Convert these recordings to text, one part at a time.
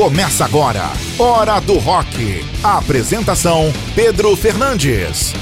Começa agora, Hora do Rock. Apresentação: Pedro Fernandes.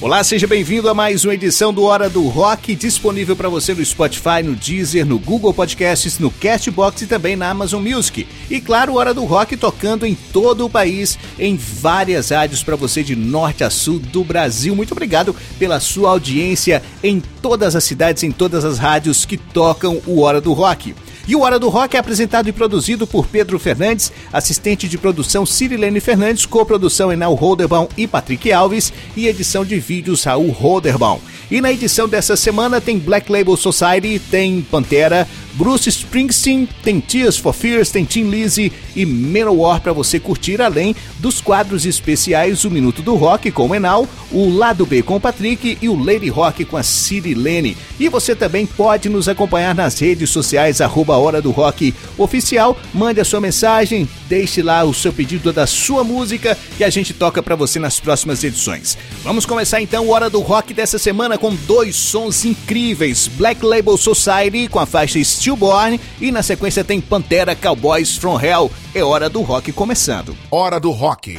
Olá, seja bem-vindo a mais uma edição do Hora do Rock, disponível para você no Spotify, no Deezer, no Google Podcasts, no Castbox e também na Amazon Music. E claro, Hora do Rock tocando em todo o país, em várias rádios para você de norte a sul do Brasil. Muito obrigado pela sua audiência em todas as cidades, em todas as rádios que tocam o Hora do Rock. E o Hora do Rock é apresentado e produzido por Pedro Fernandes, assistente de produção Cirilene Fernandes, coprodução Enal Holderbaum e Patrick Alves e edição de vídeos Raul Holderbaum. E na edição dessa semana tem Black Label Society, tem Pantera, Bruce Springsteen, tem Tears for Fears, tem Tim Lizzy e Manowar para você curtir, além dos quadros especiais O Minuto do Rock com o Enal, o Lado B com o Patrick e o Lady Rock com a Cirilene. E você também pode nos acompanhar nas redes sociais, arroba Hora do Rock Oficial. Mande a sua mensagem, deixe lá o seu pedido da sua música que a gente toca para você nas próximas edições. Vamos começar então o Hora do Rock dessa semana com dois sons incríveis: Black Label Society com a faixa Stillborn e na sequência tem Pantera Cowboys from Hell. É hora do rock começando. Hora do Rock.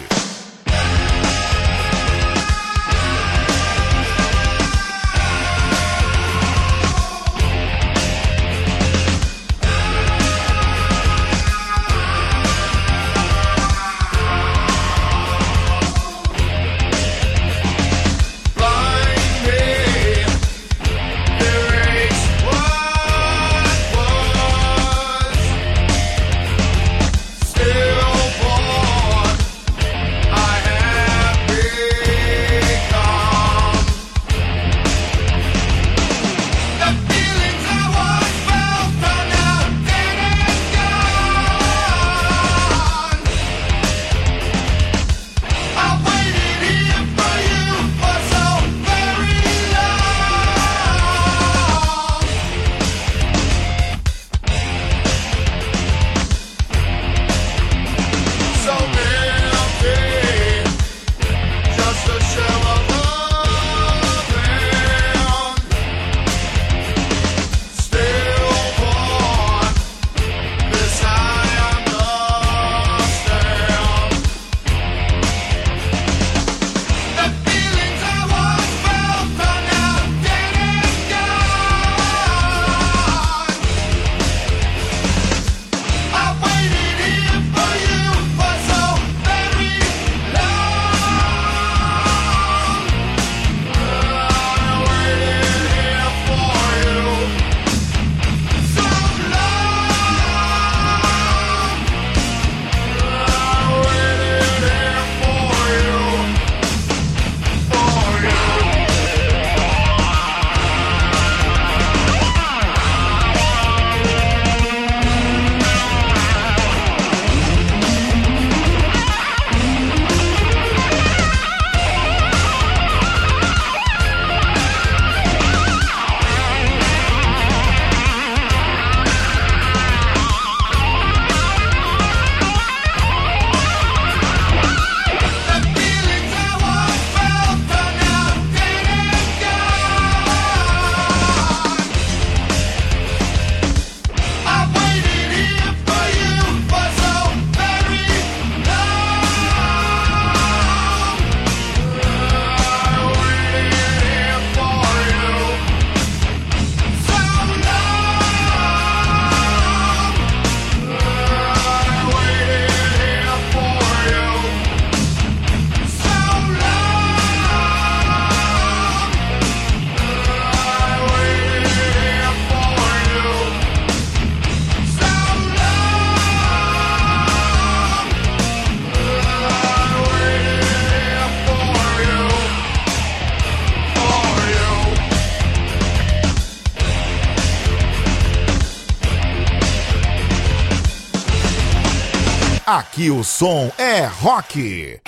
Som é rock.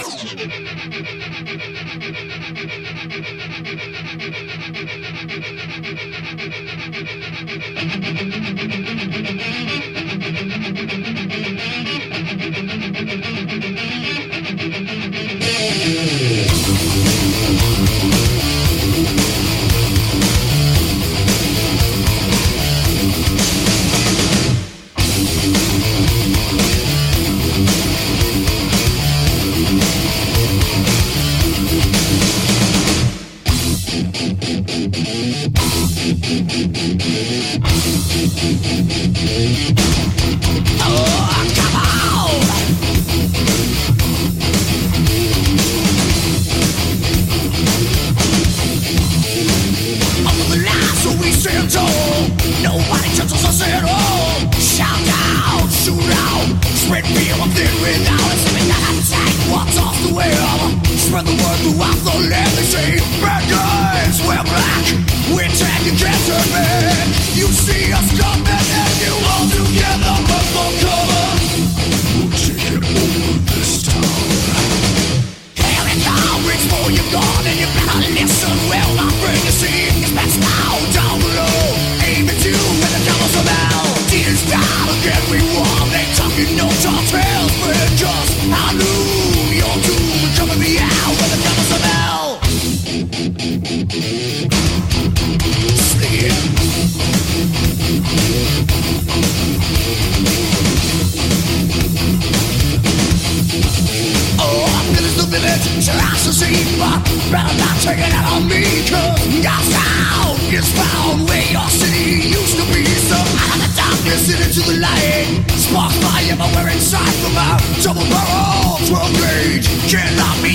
cannot be.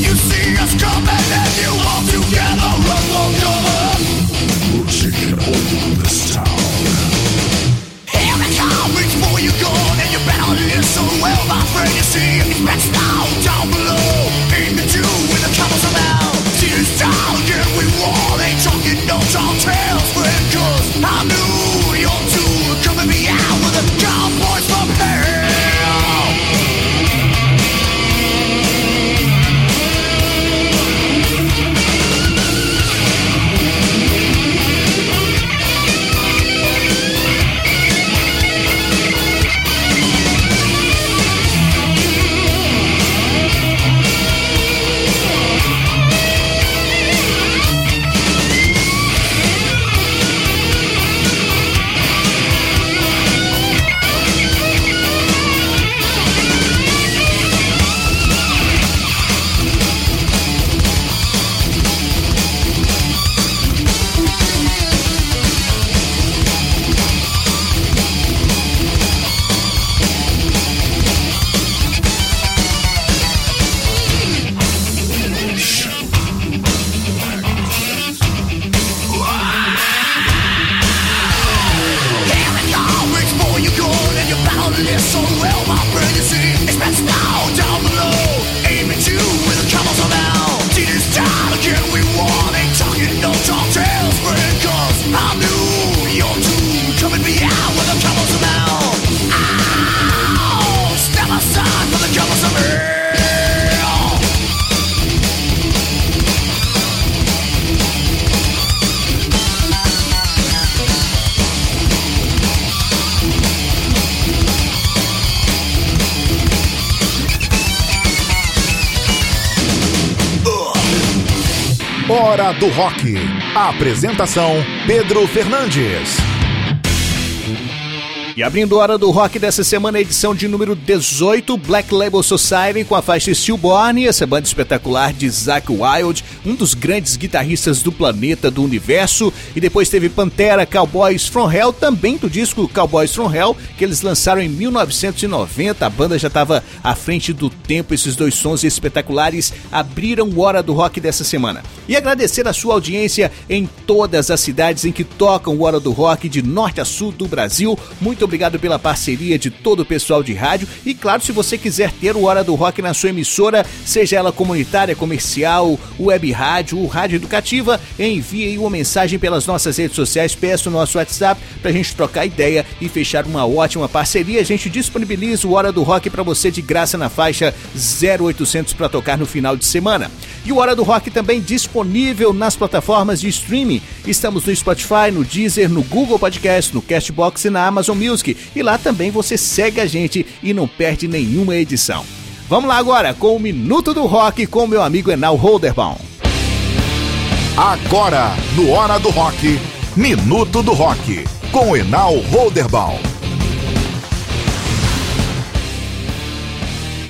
You see us coming and you all together run for cover. We're taking over this town. Here they come, for your gun and you better well, my friend. You see, it's down below. Do Rock. A apresentação: Pedro Fernandes. E abrindo a hora do rock dessa semana, edição de número 18, Black Label Society com a faixa Stillborn, essa banda espetacular de Zack Wild, um dos grandes guitarristas do planeta, do universo. E depois teve Pantera, Cowboys From Hell, também do disco Cowboys From Hell, que eles lançaram em 1990. A banda já estava à frente do tempo, esses dois sons espetaculares abriram o Hora do Rock dessa semana. E agradecer a sua audiência em todas as cidades em que tocam o Hora do Rock, de norte a sul do Brasil. Muito obrigado pela parceria de todo o pessoal de rádio. E claro, se você quiser ter o Hora do Rock na sua emissora, seja ela comunitária, comercial, web rádio ou rádio educativa, envie uma mensagem pelas nossas redes sociais, peça o nosso WhatsApp para a gente trocar ideia e fechar uma ótima parceria. A gente disponibiliza o Hora do Rock para você de graça na faixa 0800 para tocar no final de semana. E o Hora do Rock também disponível nas plataformas de streaming. Estamos no Spotify, no Deezer, no Google Podcast, no Castbox e na Amazon Music. E lá também você segue a gente e não perde nenhuma edição. Vamos lá agora com o Minuto do Rock com meu amigo Enal Holderbaum. Agora, no Hora do Rock, Minuto do Rock, com Enal Holderbaum.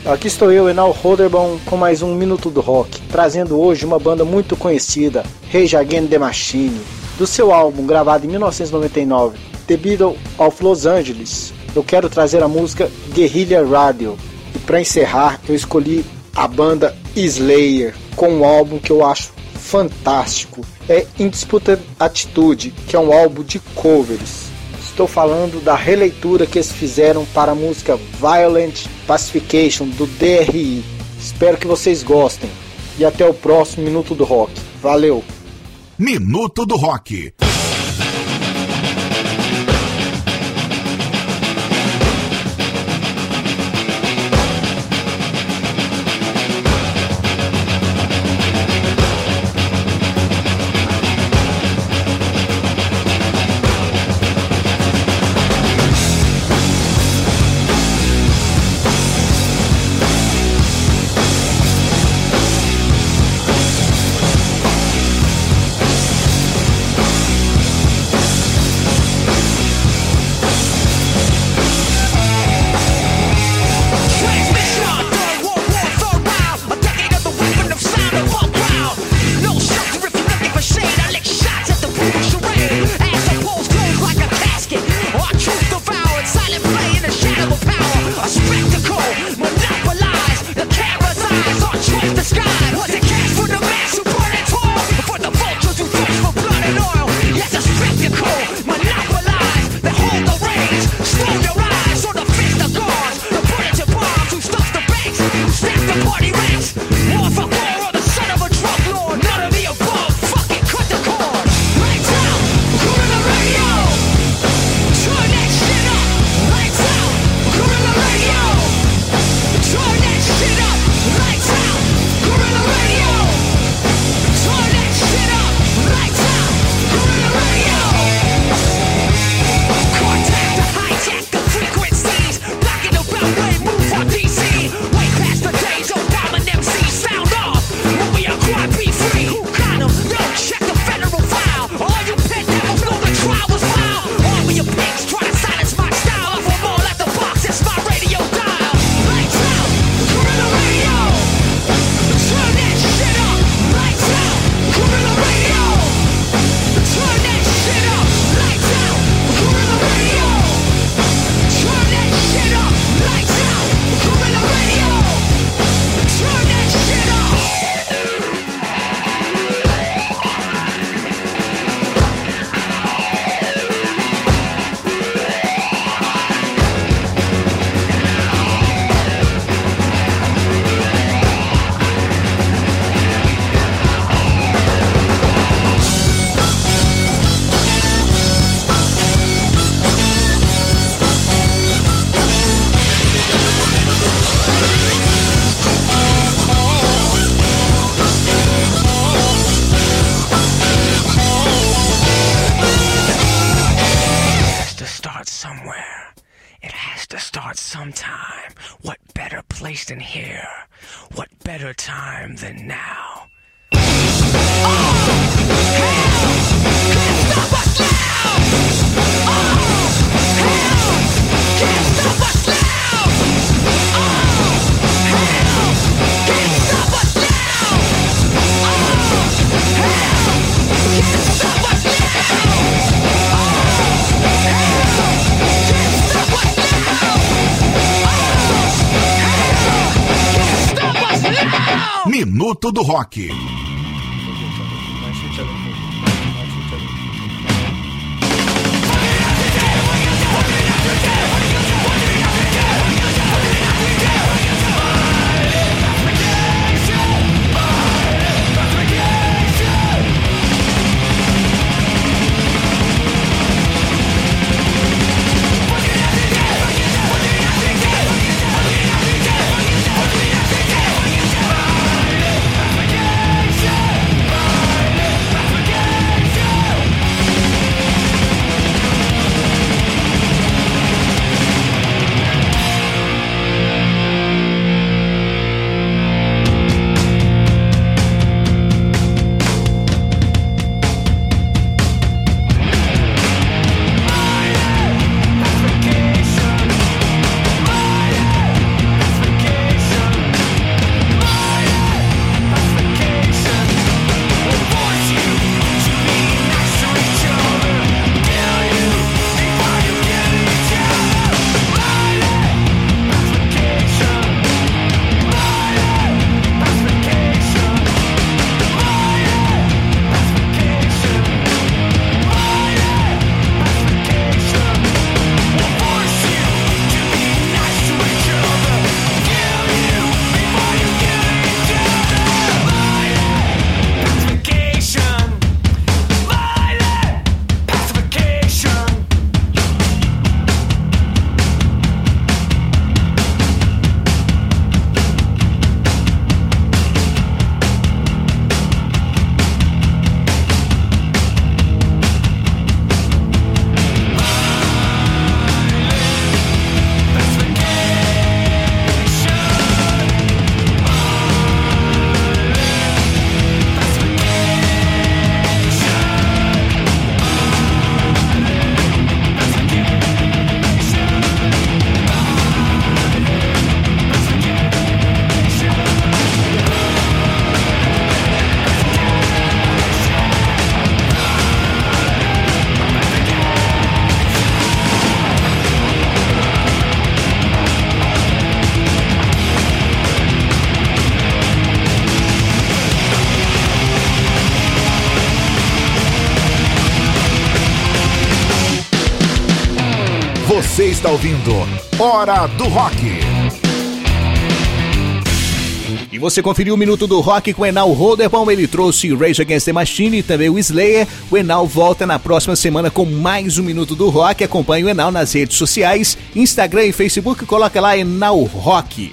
Aqui estou eu, Enal Holderbaum, com mais um Minuto do Rock. trazendo hoje uma banda muito conhecida, Rage Against the Machine, do seu álbum gravado em 1999, The Beatles of Los Angeles. Eu quero trazer a música Guerrilla Radio. E para encerrar, eu escolhi a banda Slayer com um álbum que eu acho fantástico. É Indisputed Attitude, que é um álbum de covers. Estou falando da releitura que eles fizeram para a música Violent Pacification do DRI. Espero que vocês gostem. E até o próximo Minuto do Rock. Valeu! Minuto do Rock. Rock. Você está ouvindo Hora do Rock. E você conferiu o Minuto do Rock com o Enal Roderbom, ele trouxe Rage Against the Machine e também o Slayer. O Enal volta na próxima semana com mais um Minuto do Rock. Acompanhe o Enal nas redes sociais, Instagram e Facebook, coloca lá Enal Rock.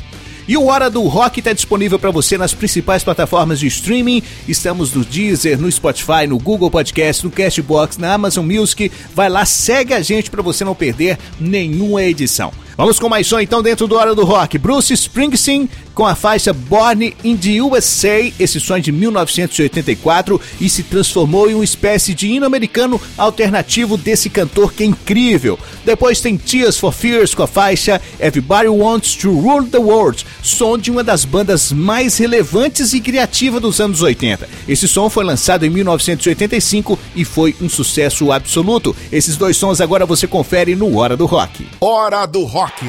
E o Hora do Rock está disponível para você nas principais plataformas de streaming. Estamos no Deezer, no Spotify, no Google Podcast, no Castbox, na Amazon Music. Vai lá, segue a gente para você não perder nenhuma edição. Vamos com mais som então dentro do Hora do Rock. Bruce Springsteen com a faixa Born in the USA, esse som é de 1984 e se transformou em uma espécie de hino americano alternativo desse cantor que é incrível. Depois tem Tears for Fears com a faixa Everybody Wants to Rule the World, som de uma das bandas mais relevantes e criativas dos anos 80. Esse som foi lançado em 1985 e foi um sucesso absoluto. Esses dois sons agora você confere no Hora do Rock. Hora do Rock.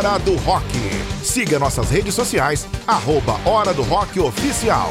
Hora do Rock. Siga nossas redes sociais, arroba Hora do Rock Oficial.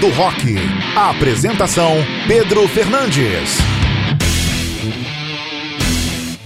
Do Rock. apresentação: Pedro Fernandes.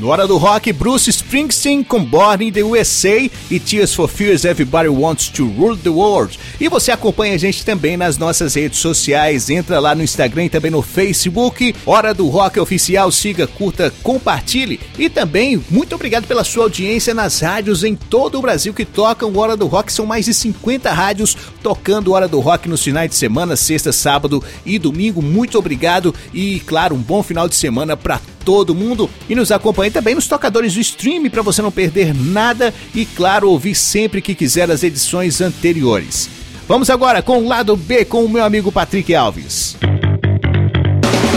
No Hora do Rock, Bruce Springsteen com Born in the USA e Tears for Fears Everybody Wants to Rule the World. E você acompanha a gente também nas nossas redes sociais. Entra lá no Instagram e também no Facebook. Hora do Rock Oficial. Siga, curta, compartilhe. E também, muito obrigado pela sua audiência nas rádios em todo o Brasil que tocam Hora do Rock. São mais de 50 rádios tocando Hora do Rock nos finais de semana, sexta, sábado e domingo. Muito obrigado e, claro, um bom final de semana para todo mundo e nos acompanhe também nos tocadores do stream para você não perder nada e, claro, ouvir sempre que quiser as edições anteriores. Vamos agora com o lado B com o meu amigo Patrick Alves.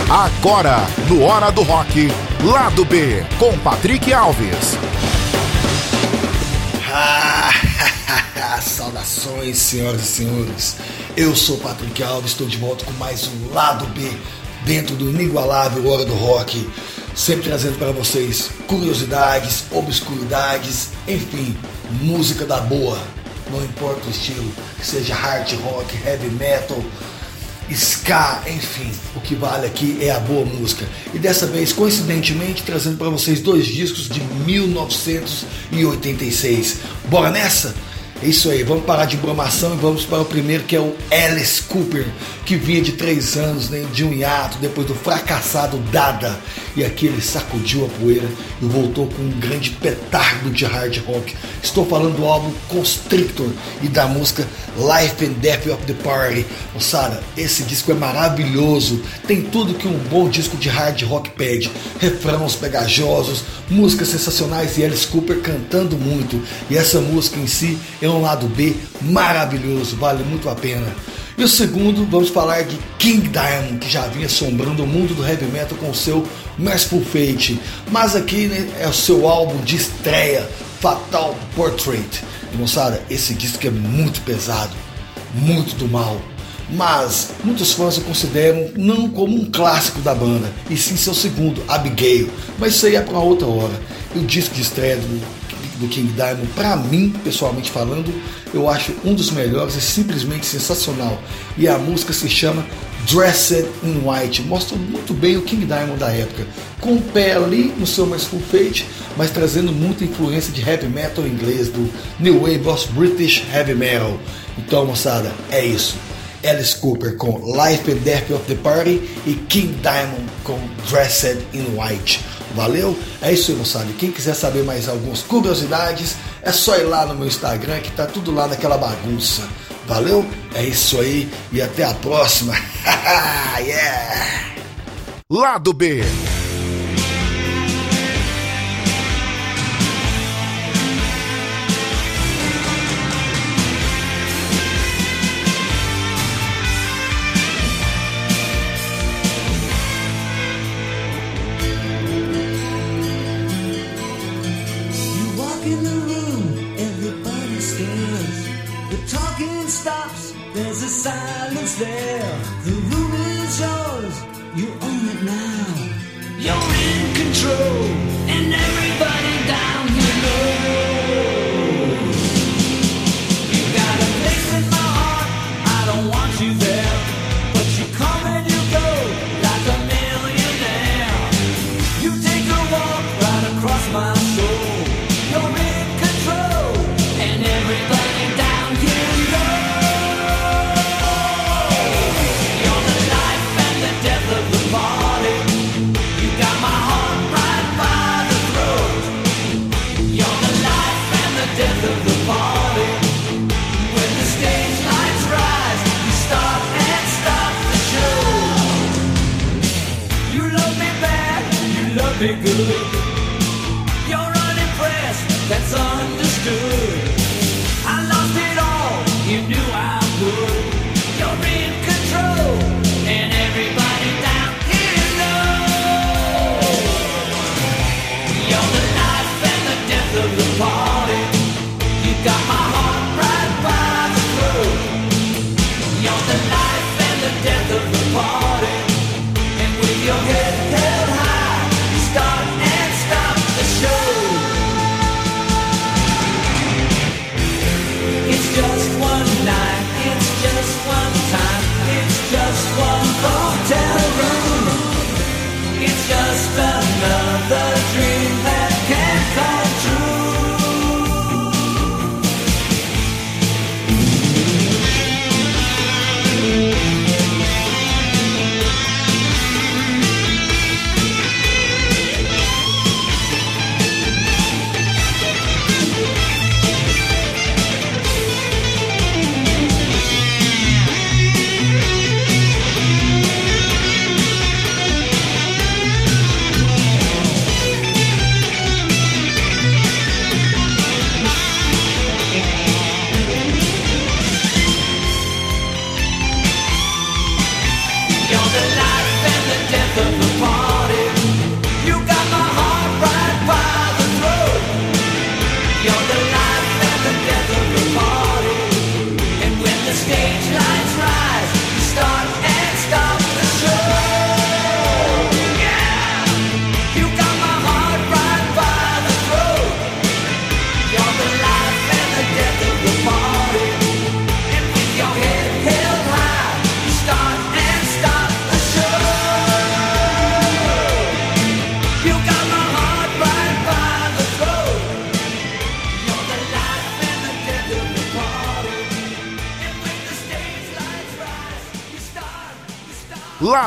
Agora, no Hora do Rock, Lado B, com Patrick Alves. Ah, saudações, senhoras e senhores. Eu sou Patrick Alves, estou de volta com mais um Lado B dentro do inigualável Hora do Rock, sempre trazendo para vocês curiosidades, obscuridades, enfim, música da boa, não importa o estilo, seja hard rock, heavy metal, ska, enfim, o que vale aqui é a boa música. E dessa vez, coincidentemente, trazendo para vocês dois discos de 1986. Bora nessa? É isso aí, vamos parar de bromação e vamos para o primeiro que é o Alice Cooper, que vinha de três anos né, de um hiato depois do fracassado Dada. E aqui ele sacudiu a poeira e voltou com um grande petardo de hard rock. Estou falando do álbum Constrictor e da música Life and Death of the Party. Moçada, esse disco é maravilhoso, tem tudo que um bom disco de hard rock pede: refrãos pegajosos, músicas sensacionais e Alice Cooper cantando muito. E essa música em si é um lado B maravilhoso, vale muito a pena. E o segundo, vamos falar de King Diamond, que já vinha assombrando o mundo do heavy metal com o seu Merciful Fate. Mas aqui né, é o seu álbum de estreia, Fatal Portrait. E moçada, esse disco é muito pesado, muito do mal. Mas muitos fãs o consideram não como um clássico da banda, e sim seu segundo, Abigail. Mas isso aí é para outra hora. E o disco de estreia do do King Diamond, para mim, pessoalmente falando, eu acho um dos melhores, é simplesmente sensacional. E a música se chama Dressed in White, mostra muito bem o King Diamond da época, com o pé ali no seu mais full mas trazendo muita influência de heavy metal inglês, do New Wave of British Heavy Metal. Então, moçada, é isso. Alice Cooper com Life and Death of the Party e King Diamond com Dressed in White. Valeu? É isso aí, moçada. Quem quiser saber mais algumas curiosidades, é só ir lá no meu Instagram que tá tudo lá naquela bagunça. Valeu? É isso aí e até a próxima. yeah! Lado B There's a silence there. The room is yours. You own it now. You're in control, and everybody.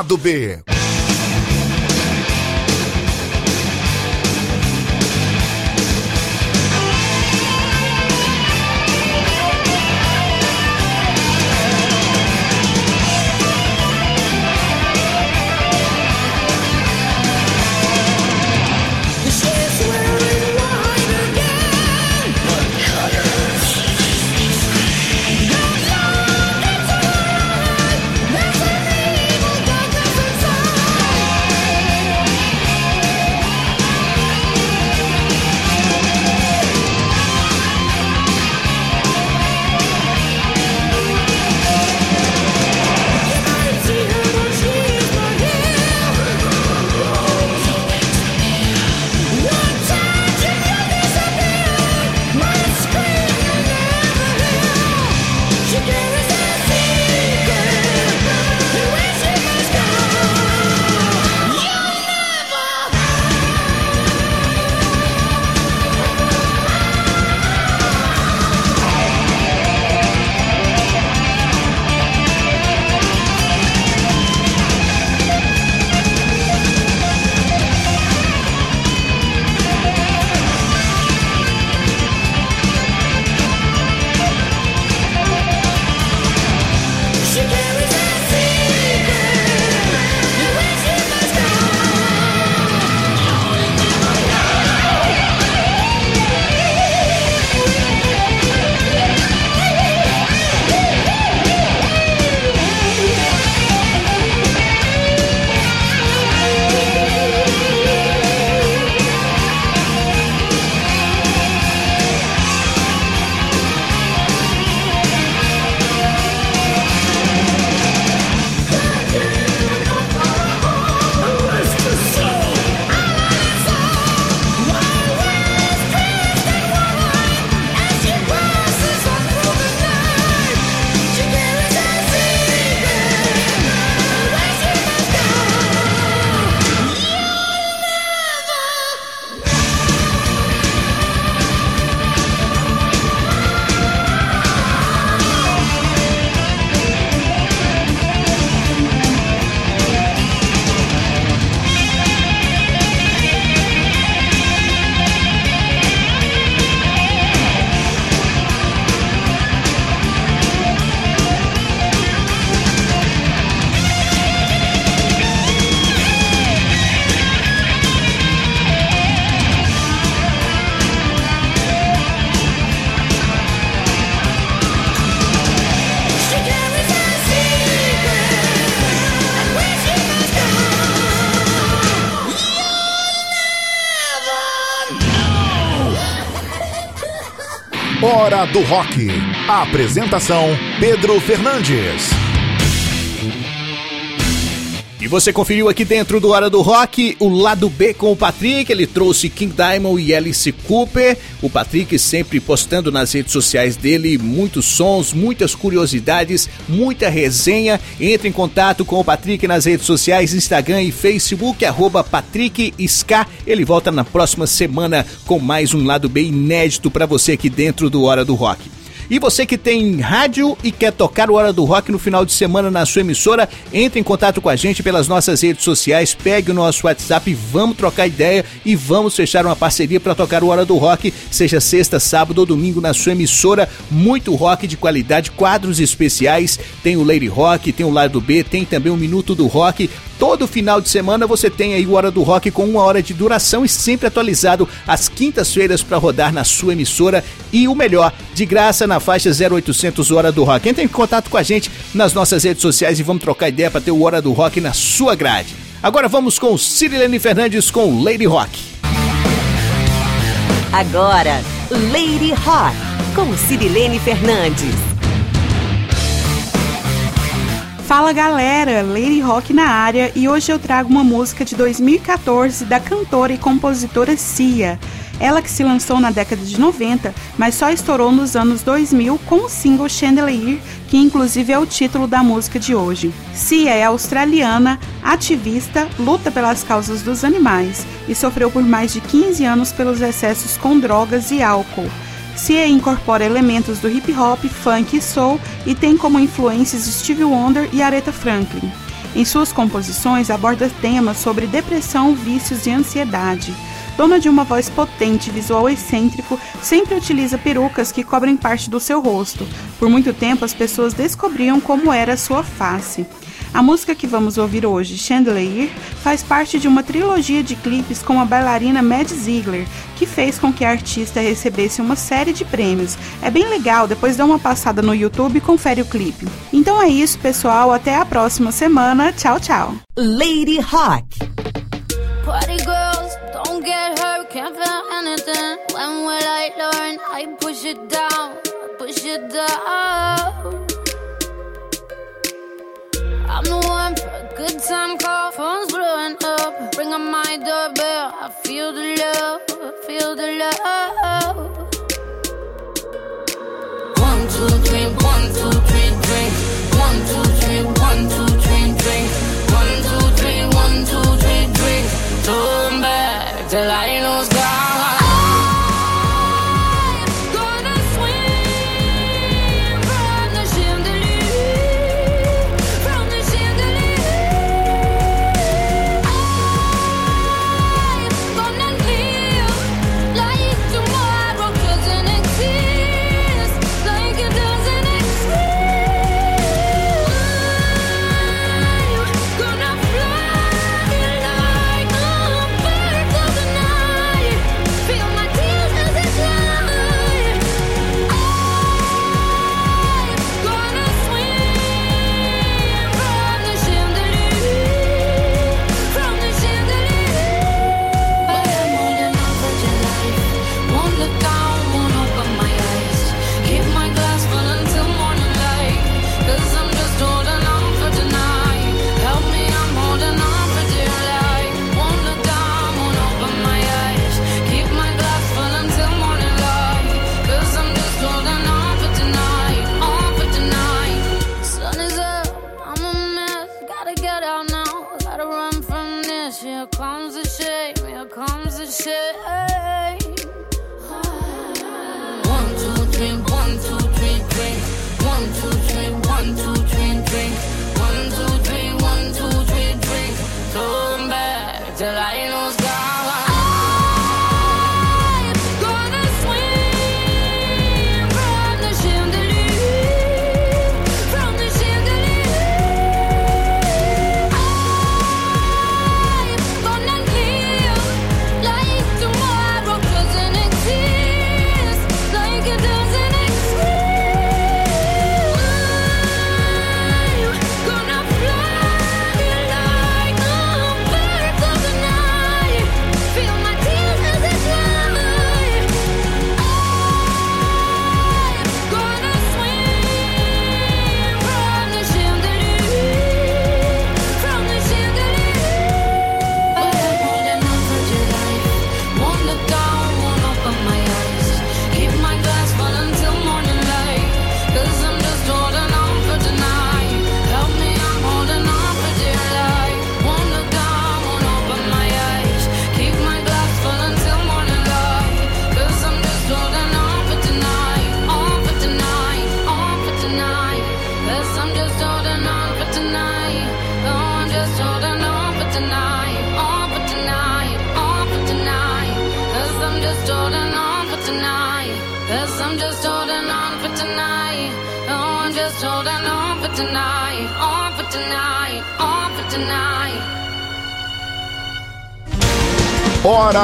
Lado B. Do Rock. A apresentação: Pedro Fernandes. Você conferiu aqui dentro do Hora do Rock o lado B com o Patrick. Ele trouxe King Diamond e Alice Cooper. O Patrick sempre postando nas redes sociais dele muitos sons, muitas curiosidades, muita resenha. Entre em contato com o Patrick nas redes sociais, Instagram e Facebook, arroba Patrick Ska. Ele volta na próxima semana com mais um lado B inédito para você aqui dentro do Hora do Rock. E você que tem rádio e quer tocar o Hora do Rock no final de semana na sua emissora, entre em contato com a gente pelas nossas redes sociais, pegue o nosso WhatsApp, vamos trocar ideia e vamos fechar uma parceria para tocar o Hora do Rock, seja sexta, sábado ou domingo na sua emissora. Muito rock de qualidade, quadros especiais, tem o Lady Rock, tem o Lado B, tem também o Minuto do Rock Todo final de semana você tem aí o Hora do Rock com uma hora de duração e sempre atualizado às quintas-feiras para rodar na sua emissora e o melhor, de graça na faixa 0800 Hora do Rock. Entre em contato com a gente nas nossas redes sociais e vamos trocar ideia para ter o Hora do Rock na sua grade. Agora vamos com Cirilene Fernandes com Lady Rock. Agora, Lady Rock com Cirilene Fernandes. Fala galera, Lady Rock na área e hoje eu trago uma música de 2014 da cantora e compositora Cia. Ela que se lançou na década de 90, mas só estourou nos anos 2000 com o single Chandelier, que inclusive é o título da música de hoje. Cia é australiana, ativista, luta pelas causas dos animais e sofreu por mais de 15 anos pelos excessos com drogas e álcool. Cia incorpora elementos do hip hop, funk e soul e tem como influências Stevie Wonder e Aretha Franklin. Em suas composições, aborda temas sobre depressão, vícios e ansiedade. Dona de uma voz potente e visual excêntrico, sempre utiliza perucas que cobrem parte do seu rosto. Por muito tempo, as pessoas descobriam como era sua face. A música que vamos ouvir hoje, Chandelier, faz parte de uma trilogia de clipes com a bailarina Mad Ziegler, que fez com que a artista recebesse uma série de prêmios. É bem legal, depois dá uma passada no YouTube e confere o clipe. Então é isso, pessoal, até a próxima semana. Tchau, tchau. Lady Rock. Party girls, don't get hurt, can't feel anything. When will I learn? I push it down, push it down. I'm the one for a good time call. Phone's blowing up. Ring on my doorbell. I feel the love. Feel the love. One, two, three, one, two, three, drink. One, two, three, one, two, three, drink. One, two, three, one, two, three, drink. Turn back till I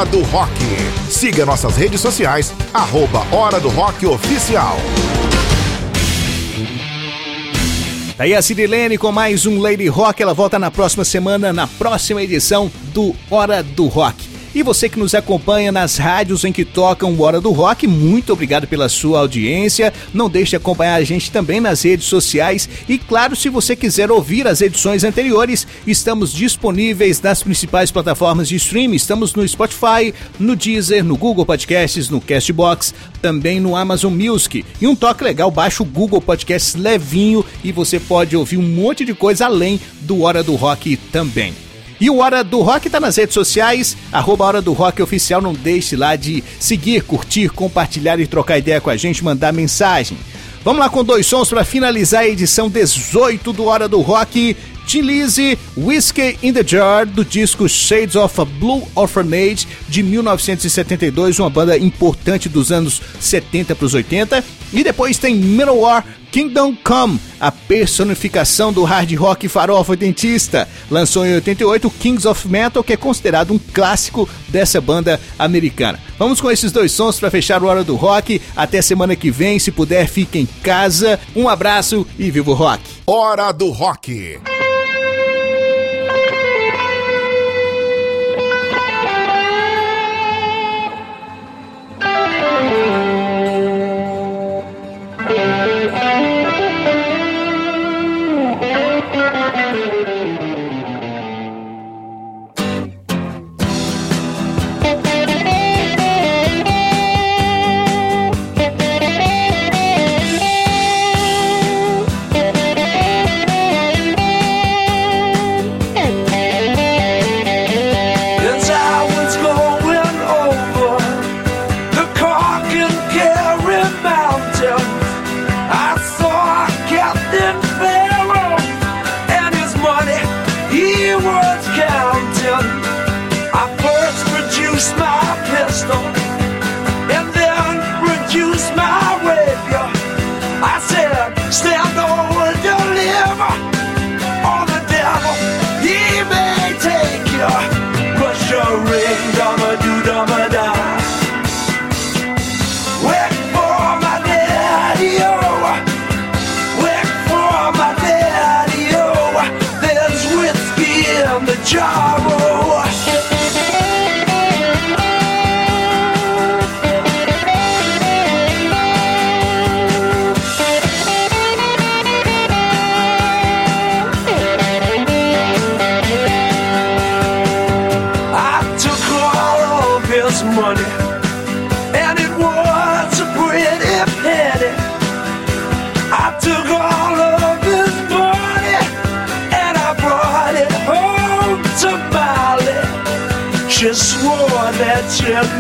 do Rock. Siga nossas redes sociais, arroba Hora do Rock Oficial. Daí tá a Cirilene com mais um Lady Rock. Ela volta na próxima semana, na próxima edição do Hora do Rock. E você que nos acompanha nas rádios em que tocam o Hora do Rock, muito obrigado pela sua audiência. Não deixe de acompanhar a gente também nas redes sociais. E claro, se você quiser ouvir as edições anteriores, estamos disponíveis nas principais plataformas de streaming. Estamos no Spotify, no Deezer, no Google Podcasts, no Castbox, também no Amazon Music. E um toque legal, baixa o Google Podcasts levinho e você pode ouvir um monte de coisa além do Hora do Rock também. E o Hora do Rock tá nas redes sociais, arroba Hora do Rock Oficial. Não deixe lá de seguir, curtir, compartilhar e trocar ideia com a gente, mandar mensagem. Vamos lá com dois sons para finalizar a edição 18 do Hora do Rock. Tin Lizzy, Whiskey in the Jar, do disco Shades of a Blue Orphanage, de 1972, uma banda importante dos anos 70 para os 80. E depois tem Manowar Kingdom Come, a personificação do hard rock farofa dentista. Lançou em 88 Kings of Metal, que é considerado um clássico dessa banda americana. Vamos com esses dois sons para fechar o Hora do Rock. Até semana que vem, se puder, fique em casa. Um abraço e viva o rock! Hora do Rock!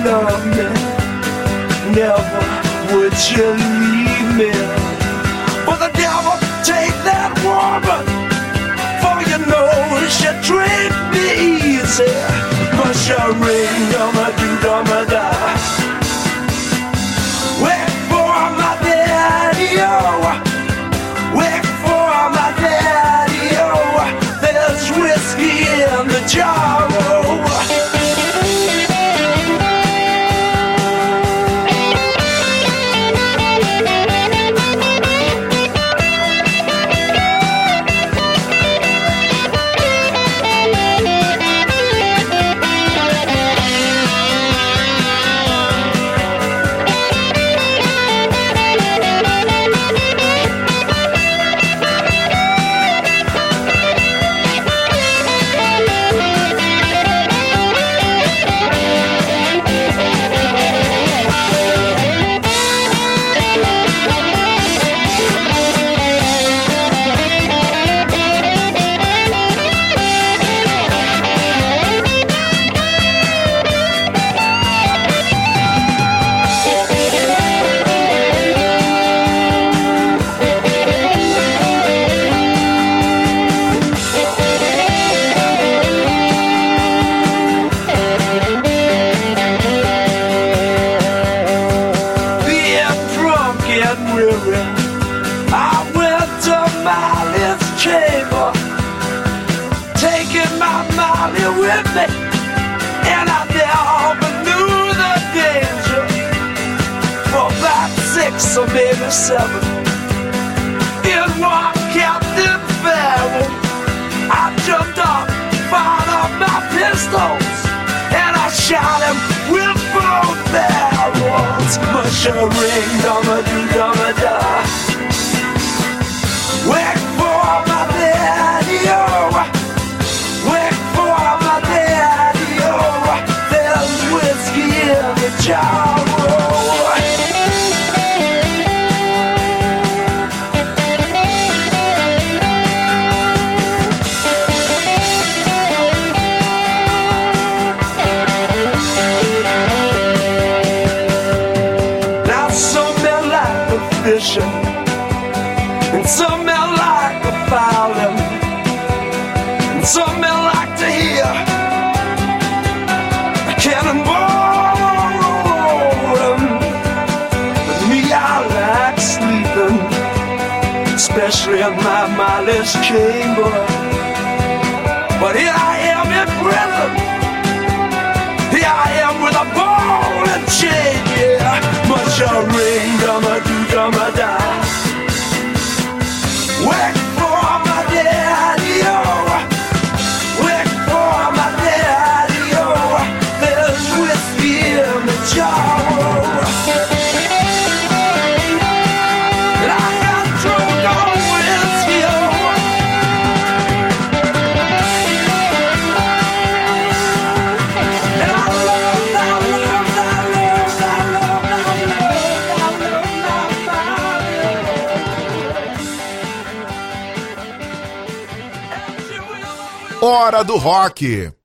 Never would you leave me. But the devil take that woman, for you know she treat me easy. But she ring, dumma, do, dumma, da. My mindless chamber. But here I am in prison. Here I am with a ball and chain, yeah. Much a ring, dama do, dama da. Wait Hora do Rock.